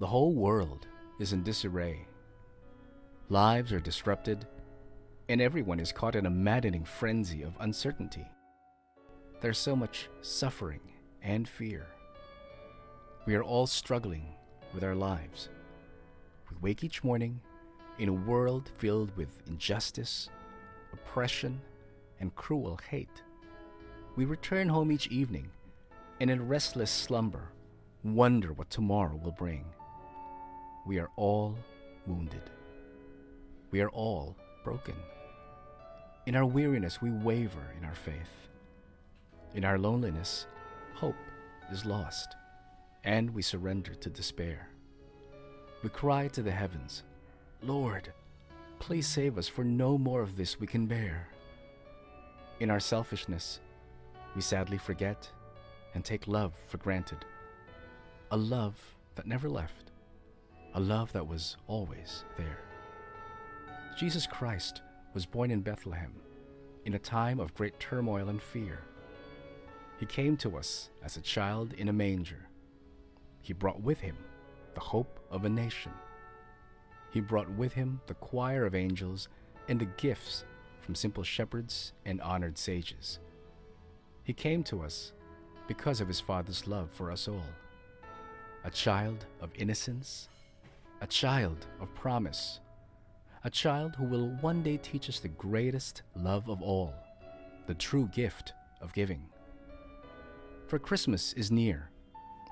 The whole world is in disarray. Lives are disrupted, and everyone is caught in a maddening frenzy of uncertainty. There's so much suffering and fear. We are all struggling with our lives. We wake each morning in a world filled with injustice, oppression, and cruel hate. We return home each evening and in restless slumber wonder what tomorrow will bring. We are all wounded. We are all broken. In our weariness, we waver in our faith. In our loneliness, hope is lost, and we surrender to despair. We cry to the heavens, Lord, please save us, for no more of this we can bear. In our selfishness, we sadly forget and take love for granted. A love that never left, a love that was always there. Jesus Christ was born in Bethlehem in a time of great turmoil and fear. He came to us as a child in a manger. He brought with him the hope of a nation. He brought with him the choir of angels and the gifts from simple shepherds and honored sages. He came to us because of his Father's love for us all. A child of innocence, a child of promise, a child who will one day teach us the greatest love of all, the true gift of giving. For Christmas is near,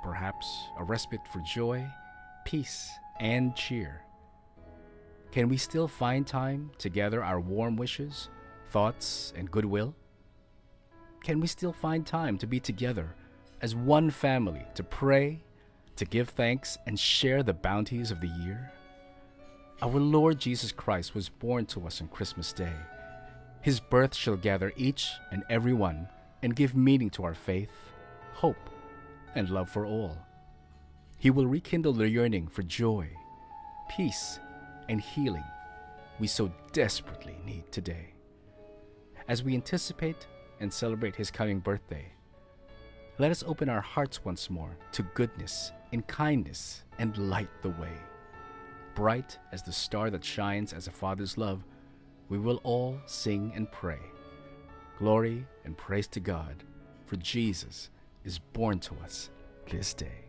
perhaps a respite for joy, peace, and cheer. Can we still find time to gather our warm wishes, thoughts, and goodwill? Can we still find time to be together as one family to pray, to give thanks, and share the bounties of the year? Our Lord Jesus Christ was born to us on Christmas Day. His birth shall gather each and every one and give meaning to our faith, hope, and love for all. He will rekindle the yearning for joy, peace, and healing we so desperately need today. As we anticipate and celebrate His coming birthday, let us open our hearts once more to goodness and kindness and light the way. Bright as the star that shines as a father's love, we will all sing and pray. Glory and praise to God, for Jesus is born to us this day.